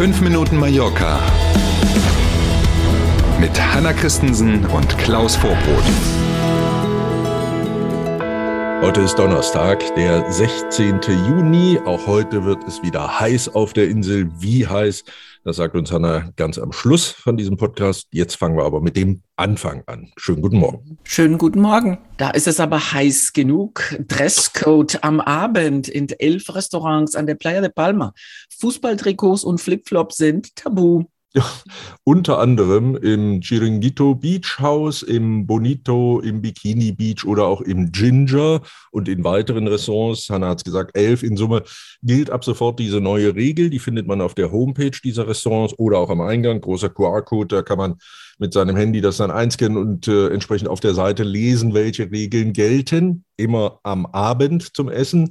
5 Minuten Mallorca mit Hanna Christensen und Klaus Vorbrot. Heute ist Donnerstag, der 16. Juni. Auch heute wird es wieder heiß auf der Insel. Wie heiß? Das sagt uns Hanna ganz am Schluss von diesem Podcast. Jetzt fangen wir aber mit dem Anfang an. Schönen guten Morgen. Schönen guten Morgen. Da ist es aber heiß genug. Dresscode am Abend in elf Restaurants an der Playa de Palma. Fußballtrikots und Flipflops sind tabu. Ja, unter anderem im Chiringuito Beach House, im Bonito, im Bikini Beach oder auch im Ginger und in weiteren Restaurants, Hanna hat es gesagt, elf in Summe, gilt ab sofort diese neue Regel. Die findet man auf der Homepage dieser Restaurants oder auch am Eingang. Großer QR-Code, da kann man mit seinem Handy das dann einscannen und äh, entsprechend auf der Seite lesen, welche Regeln gelten. Immer am Abend zum Essen.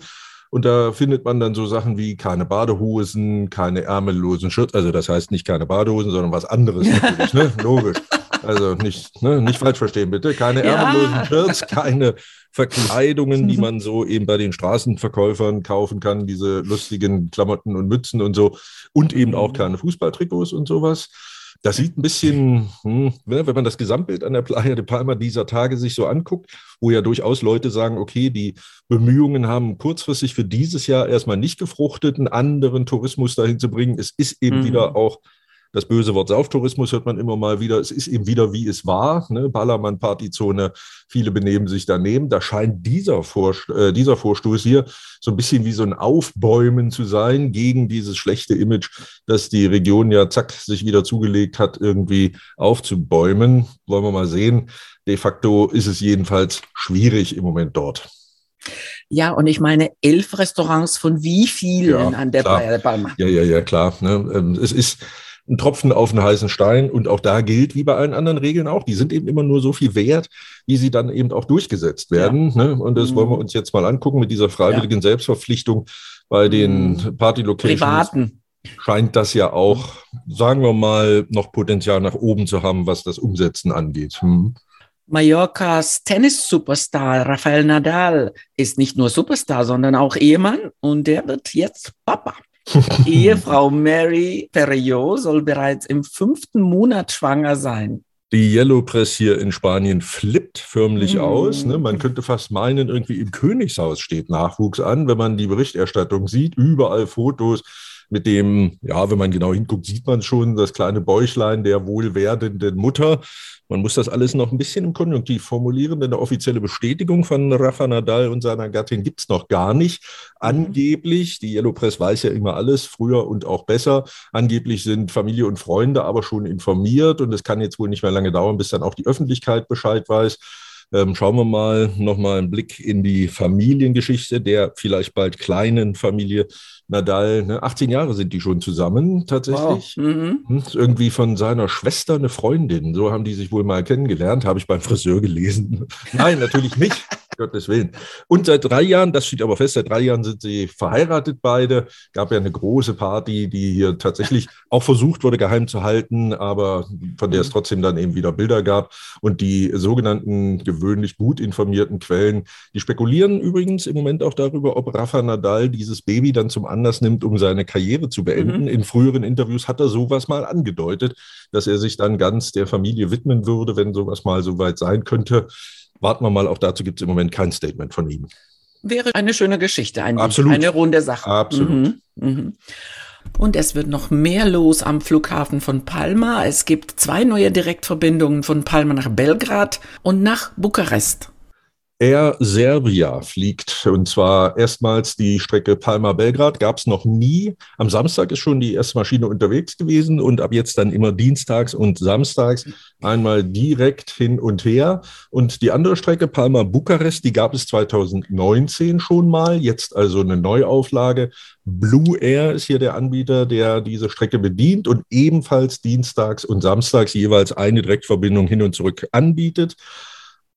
Und da findet man dann so Sachen wie keine Badehosen, keine ärmellosen Shirts. Also das heißt nicht keine Badehosen, sondern was anderes natürlich, ne? Logisch. Also nicht, ne? nicht falsch verstehen, bitte. Keine ja. ärmellosen Shirts, keine Verkleidungen, die man so eben bei den Straßenverkäufern kaufen kann, diese lustigen Klamotten und Mützen und so. Und eben auch keine Fußballtrikots und sowas. Das sieht ein bisschen, hm, ne, wenn man das Gesamtbild an der Playa de Palma dieser Tage sich so anguckt, wo ja durchaus Leute sagen, okay, die Bemühungen haben kurzfristig für dieses Jahr erstmal nicht gefruchtet, einen anderen Tourismus dahin zu bringen. Es ist eben mhm. wieder auch das böse Wort Sauftourismus hört man immer mal wieder. Es ist eben wieder, wie es war. Ne? Ballermann-Partyzone, viele benehmen sich daneben. Da scheint dieser, Vorst äh, dieser Vorstoß hier so ein bisschen wie so ein Aufbäumen zu sein gegen dieses schlechte Image, das die Region ja zack sich wieder zugelegt hat, irgendwie aufzubäumen. Wollen wir mal sehen. De facto ist es jedenfalls schwierig im Moment dort. Ja, und ich meine, elf Restaurants von wie vielen ja, an der Palma? Ja, ja, ja, klar. Ne? Ähm, es ist ein Tropfen auf einen heißen Stein. Und auch da gilt, wie bei allen anderen Regeln auch, die sind eben immer nur so viel wert, wie sie dann eben auch durchgesetzt werden. Ja. Ne? Und das mhm. wollen wir uns jetzt mal angucken mit dieser freiwilligen ja. Selbstverpflichtung bei den mhm. Party-Locations. Privaten. Scheint das ja auch, sagen wir mal, noch Potenzial nach oben zu haben, was das Umsetzen angeht. Hm. Mallorcas Tennis-Superstar Rafael Nadal ist nicht nur Superstar, sondern auch Ehemann und der wird jetzt Papa. Ehefrau Mary Perriot soll bereits im fünften Monat schwanger sein. Die Yellow Press hier in Spanien flippt förmlich mm. aus. Ne? Man könnte fast meinen, irgendwie im Königshaus steht Nachwuchs an, wenn man die Berichterstattung sieht. Überall Fotos mit dem, ja, wenn man genau hinguckt, sieht man schon das kleine Bäuchlein der wohl werdenden Mutter. Man muss das alles noch ein bisschen im Konjunktiv formulieren, denn eine offizielle Bestätigung von Rafa Nadal und seiner Gattin gibt es noch gar nicht. Mhm. Angeblich, die Yellow Press weiß ja immer alles, früher und auch besser, angeblich sind Familie und Freunde aber schon informiert und es kann jetzt wohl nicht mehr lange dauern, bis dann auch die Öffentlichkeit Bescheid weiß. Ähm, schauen wir mal nochmal einen Blick in die Familiengeschichte der vielleicht bald kleinen Familie Nadal. Ne? 18 Jahre sind die schon zusammen tatsächlich. Wow. Mhm. Hm, irgendwie von seiner Schwester eine Freundin. So haben die sich wohl mal kennengelernt, habe ich beim Friseur gelesen. Nein, natürlich nicht. Gottes Willen. Und seit drei Jahren, das steht aber fest, seit drei Jahren sind sie verheiratet beide. Gab ja eine große Party, die hier tatsächlich auch versucht wurde, geheim zu halten, aber von der es mhm. trotzdem dann eben wieder Bilder gab. Und die sogenannten gewöhnlich gut informierten Quellen, die spekulieren übrigens im Moment auch darüber, ob Rafa Nadal dieses Baby dann zum Anlass nimmt, um seine Karriere zu beenden. Mhm. In früheren Interviews hat er sowas mal angedeutet, dass er sich dann ganz der Familie widmen würde, wenn sowas mal so weit sein könnte warten wir mal, auch dazu gibt es im Moment kein Statement von ihm. Wäre eine schöne Geschichte, eine, Absolut. eine runde Sache. Absolut. Mhm, mhm. Und es wird noch mehr los am Flughafen von Palma. Es gibt zwei neue Direktverbindungen von Palma nach Belgrad und nach Bukarest. Air Serbia fliegt und zwar erstmals die Strecke Palma-Belgrad, gab es noch nie. Am Samstag ist schon die erste Maschine unterwegs gewesen und ab jetzt dann immer dienstags und samstags einmal direkt hin und her. Und die andere Strecke Palma-Bukarest, die gab es 2019 schon mal, jetzt also eine Neuauflage. Blue Air ist hier der Anbieter, der diese Strecke bedient und ebenfalls dienstags und samstags jeweils eine Direktverbindung hin und zurück anbietet.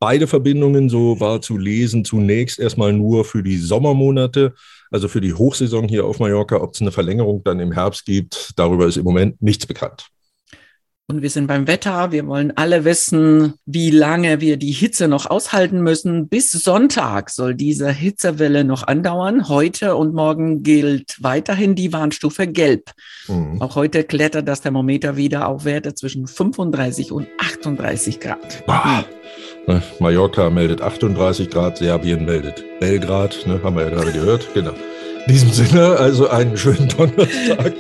Beide Verbindungen, so war zu lesen, zunächst erstmal nur für die Sommermonate, also für die Hochsaison hier auf Mallorca. Ob es eine Verlängerung dann im Herbst gibt, darüber ist im Moment nichts bekannt. Und wir sind beim Wetter. Wir wollen alle wissen, wie lange wir die Hitze noch aushalten müssen. Bis Sonntag soll diese Hitzewelle noch andauern. Heute und morgen gilt weiterhin die Warnstufe Gelb. Mhm. Auch heute klettert das Thermometer wieder auf Werte zwischen 35 und 38 Grad. Boah. Ne, Mallorca meldet 38 Grad, Serbien meldet Belgrad, ne, haben wir ja gerade gehört. Genau. In diesem Sinne, also einen schönen Donnerstag.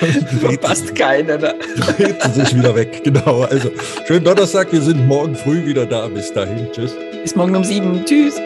Passt keiner. Ne? Drehten sich wieder weg, genau. Also schönen Donnerstag, wir sind morgen früh wieder da. Bis dahin, tschüss. Bis morgen um sieben. Tschüss.